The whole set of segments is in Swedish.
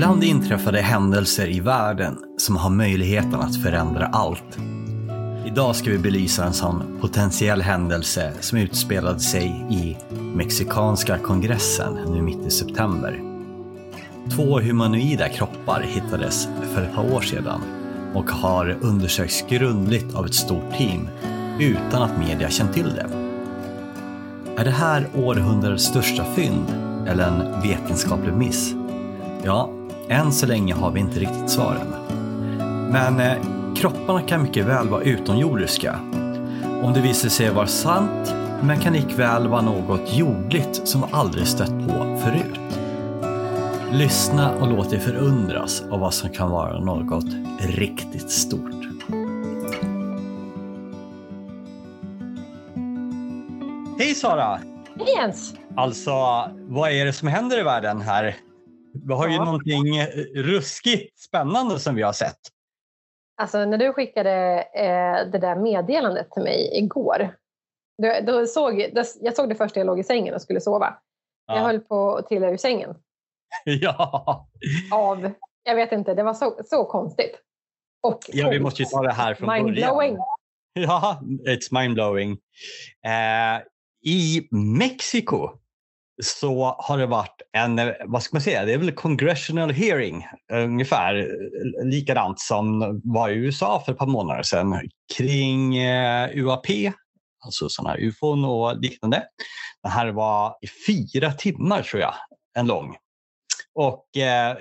Ibland inträffar det händelser i världen som har möjligheten att förändra allt. Idag ska vi belysa en sån potentiell händelse som utspelade sig i mexikanska kongressen nu mitt i september. Två humanoida kroppar hittades för ett par år sedan och har undersökts grundligt av ett stort team utan att media känt till det. Är det här århundradets största fynd eller en vetenskaplig miss? Ja, än så länge har vi inte riktigt svaren. Men eh, kropparna kan mycket väl vara utomjordiska. Om det visar sig vara sant, men kan likväl vara något jordligt som aldrig stött på förut. Lyssna och låt dig förundras av vad som kan vara något riktigt stort. Hej Sara! Hej Jens! Alltså, vad är det som händer i världen här? Vi har ju Ja. någonting eh, ruskigt spännande som vi har sett. Alltså när du skickade eh, det där meddelandet till mig igår. Då, då såg, då, jag såg det först när jag låg i sängen och skulle sova. Jag Ja. höll på att trilla ur sängen. ja. Av, jag vet inte, det var så, så konstigt. Och ja, vi måste ju ta det här från början. Mindblowing. Ja, it's mindblowing. Eh, I Mexiko så har det varit en, vad ska man säga, det är väl congressional hearing ungefär likadant som var i USA för ett par månader sedan kring eh, UAP, alltså sådana här ufon och liknande. Det här var i fyra timmar tror jag, en lång. Och eh,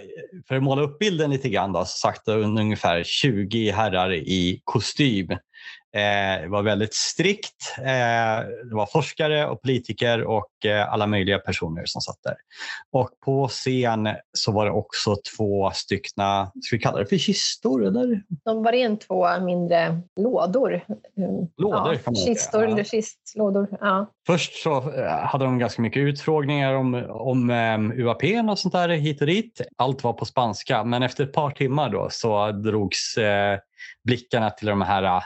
för att måla upp bilden lite grann då, så sagt ungefär 20 herrar i kostym det var väldigt strikt. Eh, det var forskare och politiker och eh, alla möjliga personer som satt där. Och på scen så var det också två styckna, ska vi kalla det för kistor? Eller? De var in två mindre lådor. Mm, Lådor ja, kan man säga, Kistor eller kistlådor. Ja. Först så eh, hade de ganska mycket utfrågningar om, om eh, UAP och sånt där hit och dit. Allt var på spanska, men efter ett par timmar då så drogs eh, blickarna till de här eh,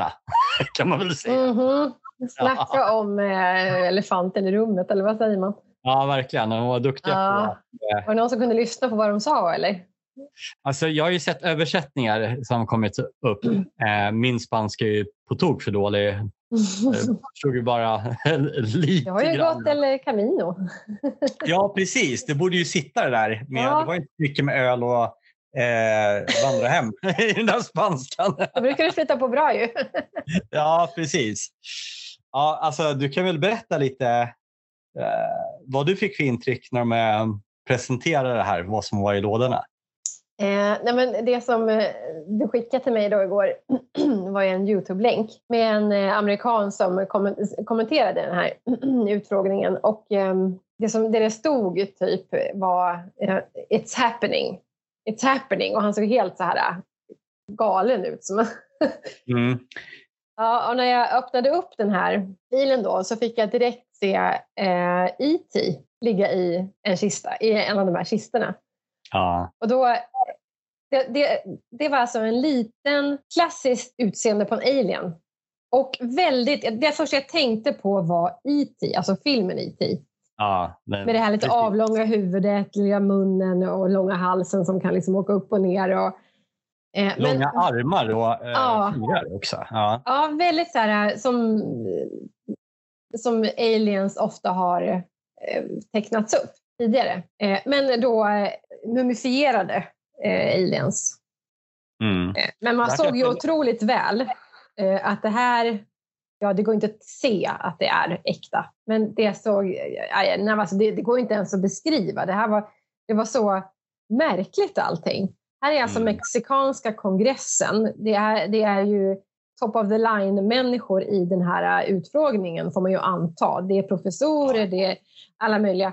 lådorna kan man väl säga. Mhm. Snacka om eh, elefanten i rummet, eller vad säger man? Ja, verkligen. De var duktiga på Ja. Var det någon som kunde lyssna på vad de sa eller? Alltså, jag har ju sett översättningar som kommit upp. Eh, min spanska är ju på tok för dålig. Jag förstod ju bara lite Jag har ju grann. gått El Camino. Ja, precis. Det borde ju sitta det där. Med, Ja. Det var inte mycket med öl och eh, vandra hem i den där spanskan. Då brukar det flytta på bra ju. Ja, precis. Ja, alltså, du kan väl berätta lite eh, vad du fick för intryck när de eh, presenterade det här, vad som var i lådorna. Eh, nej men det som eh, du skickade till mig då igår var en Youtube-länk med en eh, amerikan som kom, kommenterade den här utfrågningen. Och eh, det, som, det det stod typ var eh, It's happening. It's happening. Och han såg helt så här eh, galen ut. Som, Mm. ja, och när jag öppnade upp den här filen då så fick jag direkt se eh, E.T. ligga i en kista, i en av de här kistorna. Ja. Och då, det, det, det var alltså en liten klassiskt utseende på en alien. Och väldigt, det första jag tänkte på var E.T., alltså filmen E.T. Ja, men- Med det här lite precis. avlånga huvudet, lilla munnen och långa halsen som kan liksom åka upp och ner. Och, eh, men- Långa armar och eh, Ja. fingrar också. Ja. Ja, väldigt så här som, som aliens ofta har eh, tecknats upp tidigare. Eh, men då eh, mumifierade eh, aliens. Mm. Eh, Men man såg ju otroligt väl eh, att det här, ja det går inte att se att det är äkta. Men det såg, nej, alltså det, det går inte ens att beskriva. Det här var, det var så märkligt allting. Här är alltså Mm. mexikanska kongressen. Det är, det är ju top of the line människor i den här utfrågningen får man ju anta. Det är professorer, det är alla möjliga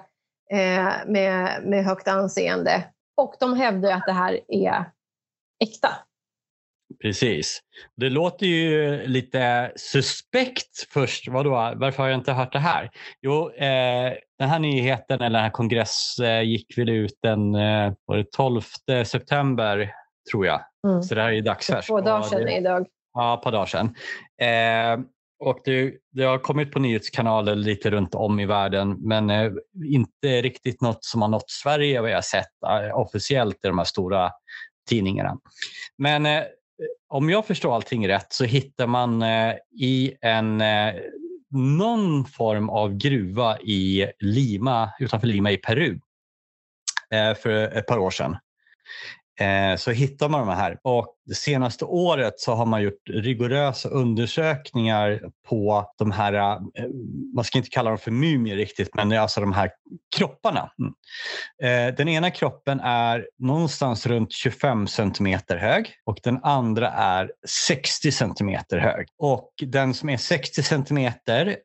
eh, med, med högt anseende. Och de hävdar att det här är äkta. Precis. Det låter ju lite suspekt först. Vadå? Varför har jag inte hört det här? Jo, eh, den här nyheten, eller den här kongress eh, gick väl ut den eh, var det 12 september, tror jag. Mm. Så det här är ju dagsfärskt. två dagar sedan det- idag. Ja, ett par dagar sedan. Eh, Och det, det, har kommit på nyhetskanaler lite runt om i världen men eh, inte riktigt något som har nått Sverige vad jag har sett eh, officiellt i de här stora tidningarna. Men om jag förstår allting rätt så hittar man eh, i en eh, någon form av gruva i Lima, utanför Lima i Peru eh, för ett par år sedan. Eh, så hittar man de här och det senaste året så har man gjort rigorösa undersökningar på de här, eh, man ska inte kalla dem för mumier riktigt, men det är alltså de här kropparna. Mm. Eh, den ena kroppen är någonstans runt 25 centimeter hög och den andra är 60 centimeter hög. Och den som är 60 centimeter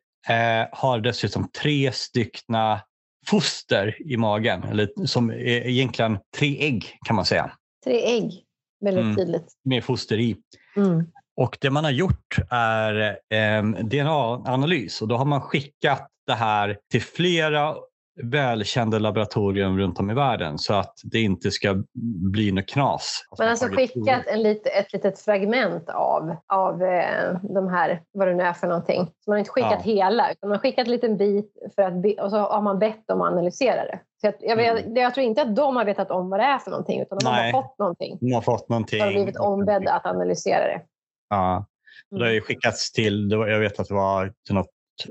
har dessutom tre styckna foster i magen, eller som är egentligen tre ägg kan man säga. Tre ägg, väldigt mm. tydligt. Med foster i. Mm. Och det man har gjort är en DNA-analys och då har man skickat det här till flera välkända laboratorium runt om i världen så att det inte ska bli något knas. Man har alltså skickat en lit, ett litet fragment av, av eh, de här, vad det nu är för någonting. Så man har inte skickat ja. hela utan man har skickat en liten bit för att, och så har man bett dem att analysera det. Så jag, jag, mm. jag, tror inte att de har vetat om vad det är för någonting utan de Nej. har fått någonting. De har fått någonting. De har blivit ombedda att analysera det. Ja. Det har ju mm. skickats till, jag vet att det var till något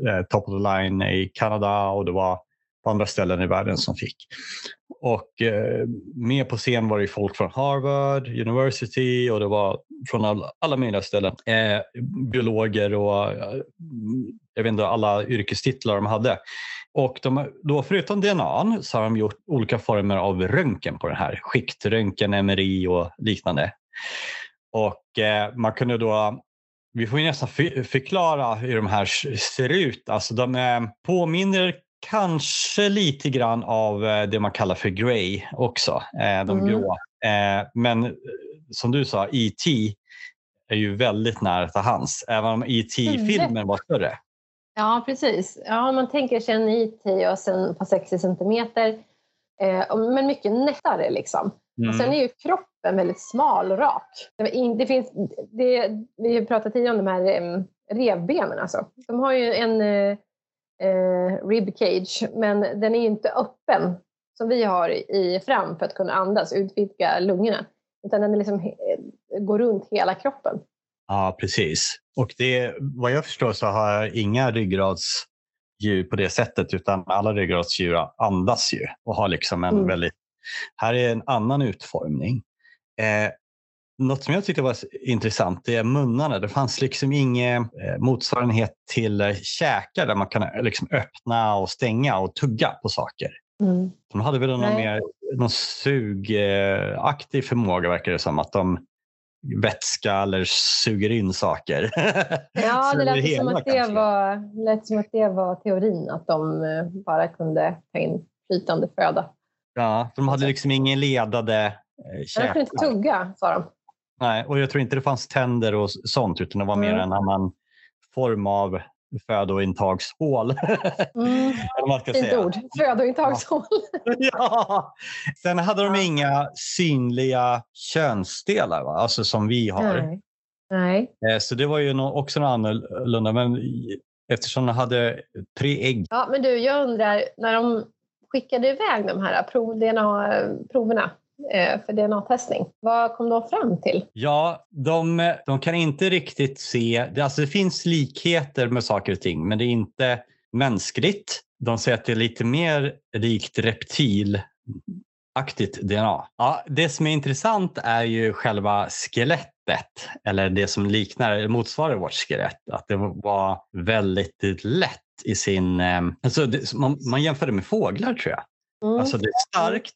eh, top of the line i Kanada och det var på andra ställen i världen som fick. Och eh, med på scen var det folk från Harvard University och det var från alla, alla möjliga ställen. Eh, biologer och eh, jag vet inte, alla yrkestitlar de hade. Och de, då förutom DNA så har de gjort olika former av röntgen på den här. Skiktröntgen, MRI och liknande. Och eh, man kunde då vi får nästan förklara hur de här ser ut. Alltså de eh, påminner kanske lite grann av eh, det man kallar för grey också, eh, de mm. grå. Eh, men som du sa, E.T. är ju väldigt nära till hands, även om E.T.-filmen var större. Ja, precis. Ja, man tänker sig en E.T. och sen på 60 centimeter, men mycket nättare liksom. Mm. Och sen är ju kroppen väldigt smal och rak. Det finns, det, vi pratade tidigare om de här revbenen. Alltså. De har ju en eh, ribcage, men den är inte öppen som vi har i fram för att kunna andas, utvidga lungorna. Utan den liksom, eh, går runt hela kroppen. Ja, precis. Och det, vad jag förstår så har inga ryggradsdjur på det sättet utan alla ryggradsdjur andas ju och har liksom en mm. väldigt... Här är en annan utformning. Eh, något som jag tyckte var intressant är munnarna. Det fanns liksom ingen eh, motsvarighet till eh, käkar där man kan eh, liksom öppna och stänga och tugga på saker. Mm. De hade väl någon mer någon sugaktig förmåga verkar det som. Att de vätska eller suger in saker. Ja, det lät, som att det var, lät som att det var teorin. Att de bara kunde ta in flytande föda. Ja, de hade liksom ingen ledade käkar. De kunde inte tugga, sa de. Nej, och jag tror inte det fanns tänder och sånt utan det var mer en annan form av födointagshål. Mm. Fint ord, födointagshål. ja. Sen hade de inga synliga könsdelar, va? alltså som vi har. Nej. Nej. Eh, så det var ju också något annorlunda. Men eftersom de hade tre ägg. Ja, men du, jag undrar, när de skickade iväg de här prov, DNA-proverna för DNA-testning. Vad kom de fram till? Ja, de, de kan inte riktigt se... Det, alltså det finns likheter med saker och ting, men det är inte mänskligt. De säger att det är lite mer likt reptilaktigt DNA. Ja, det som är intressant är ju själva skelettet eller det som liknar, motsvarar vårt skelett. Att det var väldigt lätt i sin... Eh, alltså det, man, man jämför det med fåglar tror jag. Mm. Alltså det är starkt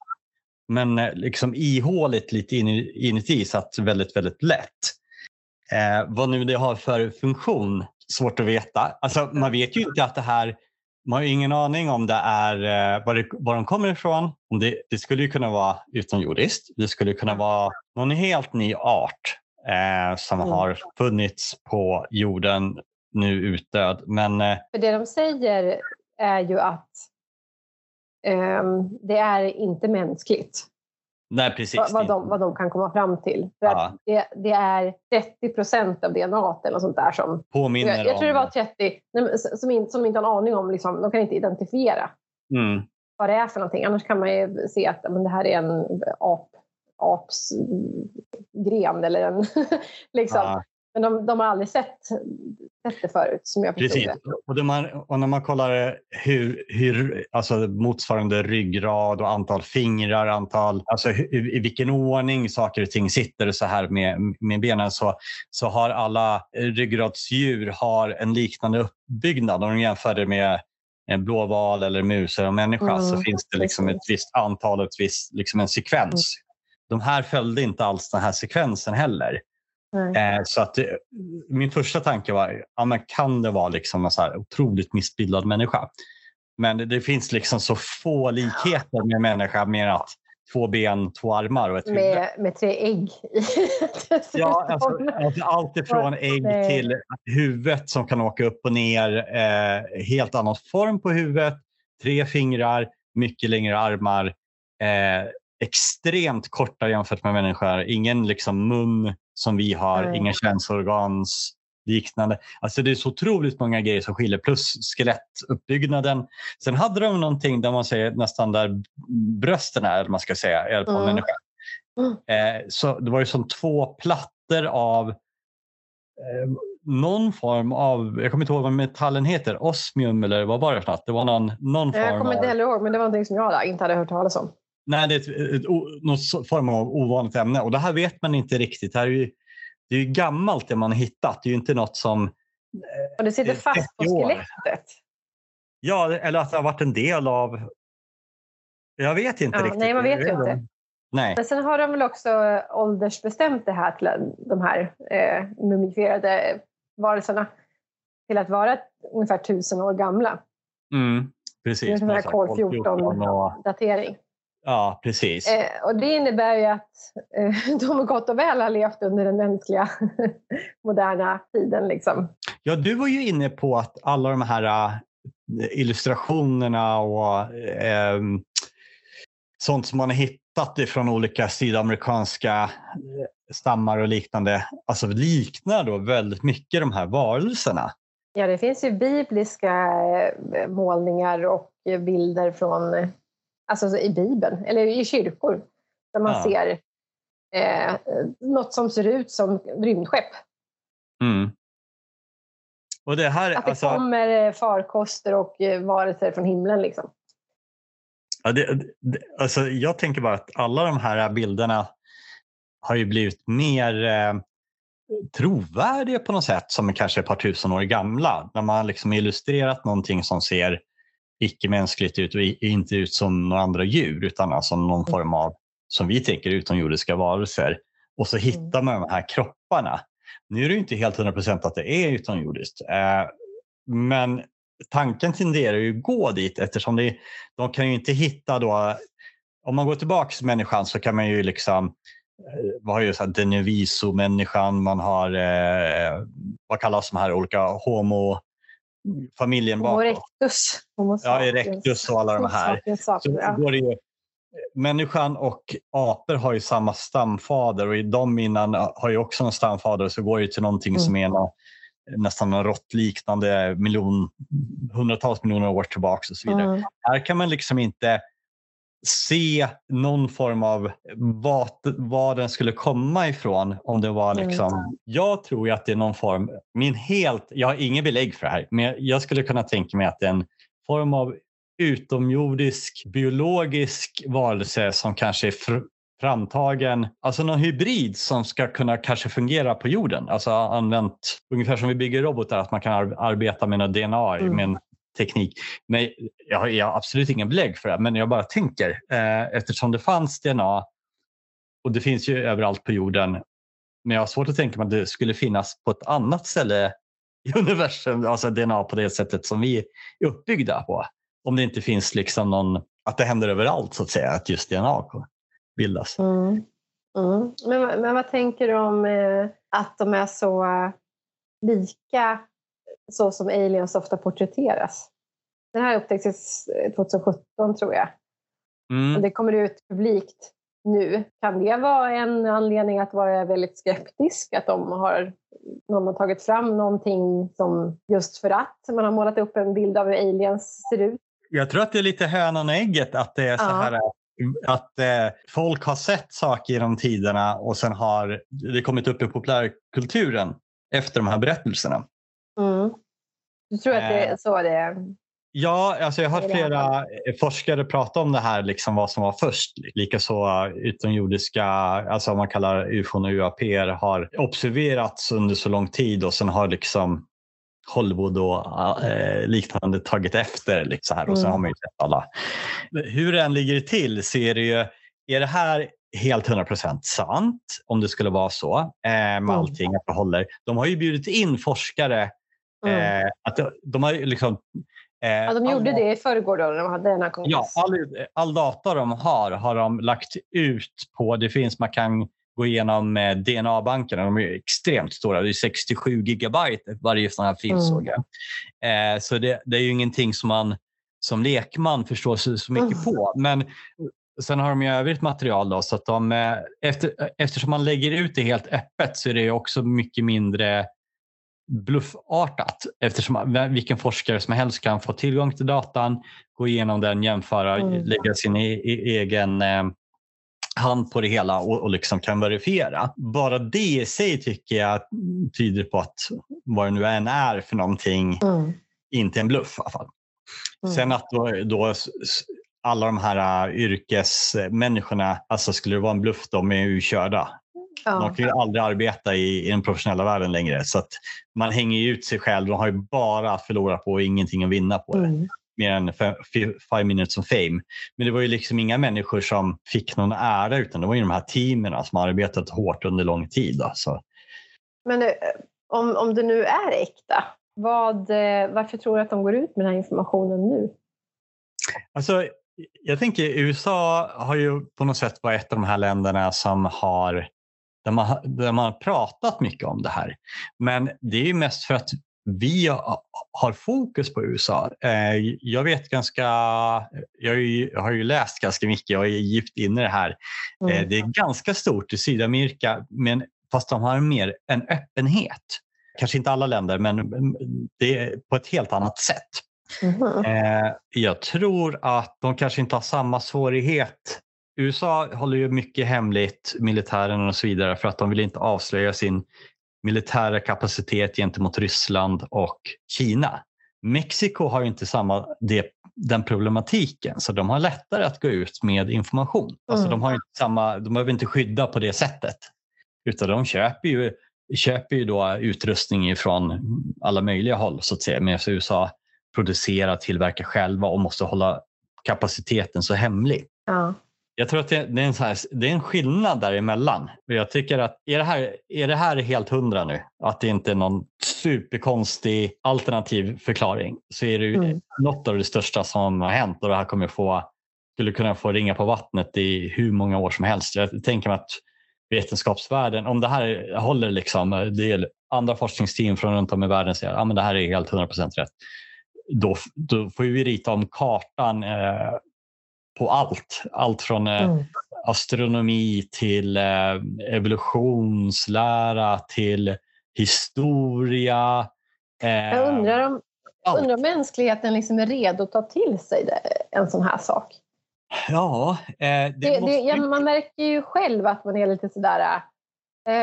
men eh, liksom ihåligt lite inuti så att väldigt, väldigt lätt. Eh, vad nu det har för funktion, svårt att veta. Alltså, man vet ju inte att det här, man har ingen aning om det är eh, var, det, var de kommer ifrån. Om det, det skulle ju kunna vara utomjordiskt. Det skulle kunna vara någon helt ny art eh, som mm. har funnits på jorden, nu utdöd. Men, eh, för det de säger är ju att det är inte mänskligt. Nej, precis. vad, vad, de, vad de kan komma fram till. För Ja. att det, det är 30 procent av DNA eller sånt där som... Påminner Jag, jag tror det var 30 nej, som, inte, som inte har en aning om, liksom, de kan inte identifiera Mm. vad det är för någonting. Annars kan man ju se att men det här är en ap, aps gren eller en... liksom. Ja. Men de, de har aldrig sett, sett det förut som jag förstod Precis. det. Och, det man, och när man kollar hur, hur, alltså motsvarande ryggrad och antal fingrar, antal, alltså hur, i vilken ordning saker och ting sitter så här med, med benen så, så har alla ryggradsdjur har en liknande uppbyggnad. Om de jämför det med en blåval eller mus eller människa Mm, så finns det liksom ett visst antal, ett visst, liksom en sekvens. De här följde inte alls den här sekvensen heller. Eh, så att det, min första tanke var, ja, men kan det vara liksom en så här otroligt missbildad människa? Men det, det finns liksom så få likheter med människa mer att två ben, två armar och ett huvud. Med, med tre ägg. Ja, alltså, alltså allt ifrån ägg till huvudet som kan åka upp och ner. Eh, helt annan form på huvudet. Tre fingrar, mycket längre armar. Eh, extremt korta jämfört med människor. Ingen liksom mun som vi har, Nej. inga känselorgans liknande. Alltså det är så otroligt många grejer som skiljer plus skelettuppbyggnaden. Sen hade de någonting där man säger nästan där brösten är, eller man ska säga, är på en Mm. människa. Eh, så det var ju som två plattor av eh, någon form av, jag kommer inte ihåg vad metallen heter, osmium eller vad var det för något? Det var någon, någon Jag form kommer inte heller ihåg, men det var någonting som jag inte hade hört talas om. Nej, det är ett, ett, någon form av ovanligt ämne och det här vet man inte riktigt. Det, här är ju, det är ju gammalt det man har hittat. Det är ju inte något som, Och det sitter är fast på 30 år. skelettet. ja, eller att det har varit en del av, jag vet inte Ja, riktigt. nej, man vet ju inte. Nej. Men sen har de väl också åldersbestämt det här till de här eh, mumifierade varelserna till att vara ungefär tusen år gamla. Mm, precis. Det är sån här kol sagt, 14 och, datering. Ja, precis. Eh, och det innebär ju att eh, de gott och väl har levt under den mänskliga moderna tiden. Liksom. Ja, du var ju inne på att alla de här äh, illustrationerna och äh, sånt som man har hittat ifrån olika sydamerikanska äh, stammar och liknande, alltså liknar då väldigt mycket de här varelserna. Ja, det finns ju bibliska eh, målningar och eh, bilder från eh, alltså i Bibeln, eller i kyrkor, där man Ja. ser eh, något som ser ut som rymdskepp. Mm. Och det här, Att det alltså, kommer eh, farkoster och eh, varelser från himlen. Liksom. ja, det, det, alltså, jag tänker bara att alla de här bilderna har ju blivit mer eh, trovärdiga på något sätt som är kanske ett par tusen år gamla. När man liksom illustrerat någonting som ser icke-mänskligt ut och inte ut som några andra djur utan alltså någon form av, som vi tänker, utomjordiska varelser. Och så hittar man de här kropparna. Nu är det inte helt 100% att det är utomjordiskt. Eh, men tanken tenderar ju att gå dit eftersom det, de kan ju inte hitta då, om man går tillbaka till människan så kan man ju liksom eh, vad har ju så här Deniviso-människan, man har eh, vad kallas de här olika homo familjen Homo bakåt. erectus. Homo Ja, erectus och alla de här. Sapiens, Så sapiens, ja. går det ju, människan och apor har ju samma stamfader och i de innan har ju också en stamfader så går det till någonting Mm. som är nå- nästan någon råttliknande miljon, hundratals miljoner år tillbaka och så vidare. Mm. Här kan man liksom inte se någon form av vad, vad den skulle komma ifrån. Om det var liksom, Jag tror ju att det är någon form, min helt, jag har ingen belägg för det här, men jag skulle kunna tänka mig att det är en form av utomjordisk biologisk varelse som kanske är fr- framtagen, alltså någon hybrid som ska kunna kanske fungera på jorden. Alltså använt ungefär som vi bygger robotar, att man kan ar- arbeta med något DNA Mm. med en teknik. Men jag har, jag har absolut inga belägg för det, men jag bara tänker eh, eftersom det fanns DNA och det finns ju överallt på jorden. Men jag har svårt att tänka mig att det skulle finnas på ett annat ställe i universum, alltså DNA på det sättet som vi är uppbyggda på. Om det inte finns liksom någon, att det händer överallt så att säga, att just DNA bildas. Mm. Mm. Men, men vad tänker du om eh, att de är så eh, lika så som aliens ofta porträtteras? Den här upptäcktes eh, 2017 tror jag. Mm. Det kommer ut publikt nu. Kan det vara en anledning att vara väldigt skeptisk? Att de har, någon har tagit fram någonting som just för att man har målat upp en bild av hur aliens ser ut? Jag tror att det är lite hönan och ägget att det är så här att eh, folk har sett saker genom tiderna och sen har det kommit upp i populärkulturen efter de här berättelserna. Mm. Du tror att det är eh. så det är? Ja, alltså jag har hört flera forskare prata om det här, liksom vad som var först. Likaså utomjordiska, alltså vad man kallar ufon och UAP, har observerats under så lång tid och sen har liksom Hollywood och eh, liknande tagit efter. Liksom här, och sen mm. har man ju sett alla. Hur det än ligger till så är det ju, är det här helt 100% sant om det skulle vara så eh, med mm. allting att det håller. De har ju bjudit in forskare. Mm. Eh, att de, de har liksom Eh, ja, de gjorde all, det i förrgår då, de hade den här Ja, all, all data de har har de lagt ut på, det finns, man kan gå igenom eh, DNA-bankerna, de är extremt stora, det är 67 gigabyte varje sån här fil mm. eh, Så det, det, är ju ingenting som man som lekman förstår sig så mycket mm. på. Men sen har de ju övrigt material då, så att de, eh, efter, eftersom man lägger ut det helt öppet så är det också mycket mindre bluffartat eftersom vilken forskare som helst kan få tillgång till datan, gå igenom den, jämföra, mm. lägga sin e e egen eh, hand på det hela och, och liksom kan verifiera. Bara det i sig tycker jag tyder på att vad det nu än är för någonting, mm. inte en bluff i alla fall. Mm. Sen att då, då alla de här uh, yrkesmänniskorna, alltså skulle det vara en bluff, de är ju körda. Ja. De kan ju aldrig arbeta i, i den professionella världen längre. Så att man hänger ut sig själv. De har ju bara att förlora på och ingenting att vinna på det. Mm. Mer än five minutes of fame. Men det var ju liksom inga människor som fick någon ära utan det var ju de här teamen som har arbetat hårt under lång tid. Alltså. Men eh, om, om det nu är äkta, vad, eh, varför tror du att de går ut med den här informationen nu? Alltså, jag tänker USA har ju på något sätt varit ett av de här länderna som har där man, där man har pratat mycket om det här. Men det är ju mest för att vi har fokus på USA. Eh, jag vet ganska, jag har ju läst ganska mycket och är djupt inne i det här. Eh, mm. Det är ganska stort i Sydamerika men fast de har mer en öppenhet. Kanske inte alla länder men det är på ett helt annat sätt. Mm. Jag tror att de kanske inte har samma svårighet USA håller ju mycket hemligt, militären och så vidare, för att de vill inte avslöja sin militära kapacitet gentemot Ryssland och Kina. Mexiko har inte samma det, den problematiken så de har lättare att gå ut med information. Mm. Alltså de, har inte samma, de behöver inte skydda på det sättet utan de köper ju, köper ju då utrustning från alla möjliga håll så att säga. Medan USA producerar, tillverkar själva och måste hålla kapaciteten så hemlig. Ja. Jag tror att det, det, är en så här, det är en skillnad däremellan. Jag tycker att är det, här, är det här helt hundra nu? Att det inte är någon superkonstig alternativ förklaring så är det mm. något av det största som har hänt och det här kommer få, skulle kunna få ringa på vattnet i hur många år som helst. Jag tänker mig att vetenskapsvärlden, om det här håller, liksom, det är andra forskningsteam från runt om i världen säger att ah, det här är helt 100% rätt. Då, då får vi rita om kartan eh, på allt. Allt från eh, mm. astronomi till eh, evolutionslära till historia. Eh, Jag undrar om, undrar om mänskligheten liksom är redo att ta till sig det, en sån här sak. Ja, eh, det det, måste... ja, man märker ju själv att man är lite sådär... Eh,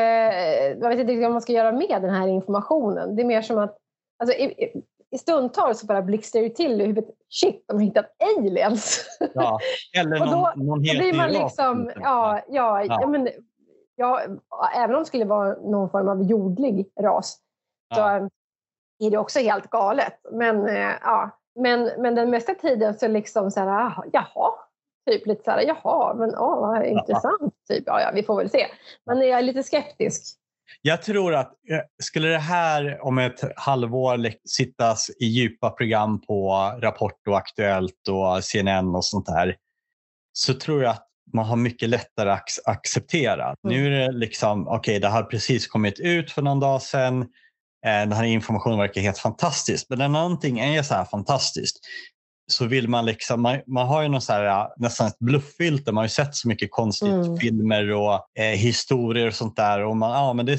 jag vet inte riktigt vad man ska göra med den här informationen. Det är mer som att alltså, i stundtals så bara blixtrar det till i huvudet. Shit, de har hittat aliens! Ja, eller någon, då, någon helt blir man liksom, ja, ja, ja. ja, men, ja, även om det skulle vara någon form av jordlig ras så är det också helt galet. Men, eh, ja, men, men den mesta tiden så liksom så här, jaha, typ lite så här, jaha, men åh, vad intressant. Typ, ja, ja, vi får väl se. Men jag är lite skeptisk. Jag tror att eh, skulle det här om ett halvår sittas i djupa program på Rapport och Aktuellt och CNN och sånt där så tror jag att man har mycket lättare att acceptera. Mm. Nu är det liksom, okej okay, det har precis kommit ut för någon dag sedan. Eh, den här informationen verkar helt fantastisk. Men när någonting är så här fantastiskt så vill man liksom, man, man har ju någon här, nästan ett blufffilter. Man har ju sett så mycket konstigt Mm. filmer och eh, historier och sånt där. Och man, ja, men det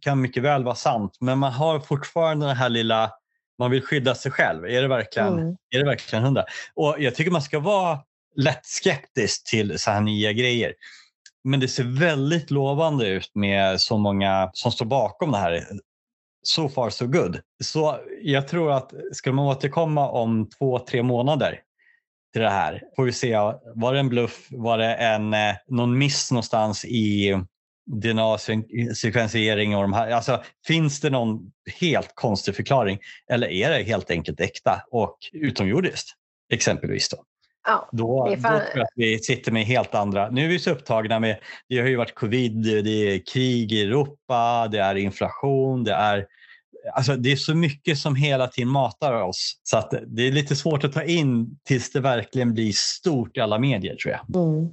kan mycket väl vara sant. Men man har fortfarande den här lilla, man vill skydda sig själv. Är det verkligen, Mm. är det verkligen hundra? Och jag tycker man ska vara lätt skeptisk till så här nya grejer. Men det ser väldigt lovande ut med så många som står bakom det här. So far so good. Så jag tror att ska man återkomma om två, tre månader till det här får vi se. Var det en bluff? Var det en, eh, någon miss någonstans i DNA-sekvensering? Och de här? Alltså, finns det någon helt konstig förklaring? Eller är det helt enkelt äkta och utomjordiskt? Exempelvis. Då. Ja, Då, Det är då fan- tror jag att vi sitter med helt andra... Nu är vi så upptagna med... Det har ju varit covid, det är krig i Europa, det är inflation, det är... Alltså det är så mycket som hela tiden matar oss. Så att det är lite svårt att ta in tills det verkligen blir stort i alla medier tror jag. Mm.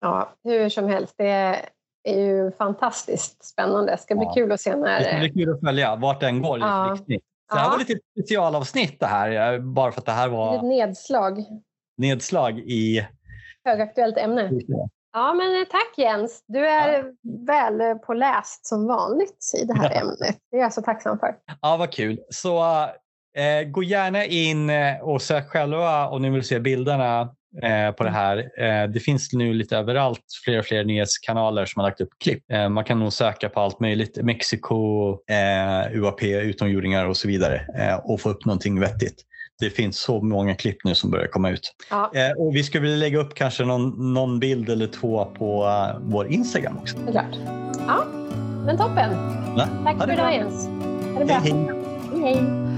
Ja, hur som helst. Det är ju fantastiskt spännande. Det ska bli Ja. kul att se Det ska när... bli kul att följa vart den går Ja. det här Ja. var lite specialavsnitt det här, eh, bara för att det här Ett var nedslag. Nedslag i... Högaktuellt ämne. Ja, men tack Jens. Du är väl eh, påläst som vanligt i det här Ja. ämnet. Det är jag så tacksam för. Ja, vad kul. Så eh, gå gärna in eh, och sök själva om ni vill se bilderna eh, på det här. Eh, det finns nu lite överallt fler och fler nyhetskanaler som har lagt upp klipp. Man kan nog söka på allt möjligt. Mexiko, UAP, utomjordingar och så vidare och få upp någonting vettigt. Det finns så många klipp nu som börjar komma ut. Ja, Eh, och vi skulle vilja lägga upp kanske någon, någon bild eller två på eh, vår Instagram också. det är klart. Ja, men toppen. Ja, Tack för idag. Jens. Ha det bra. Hej, hej. hej. hej.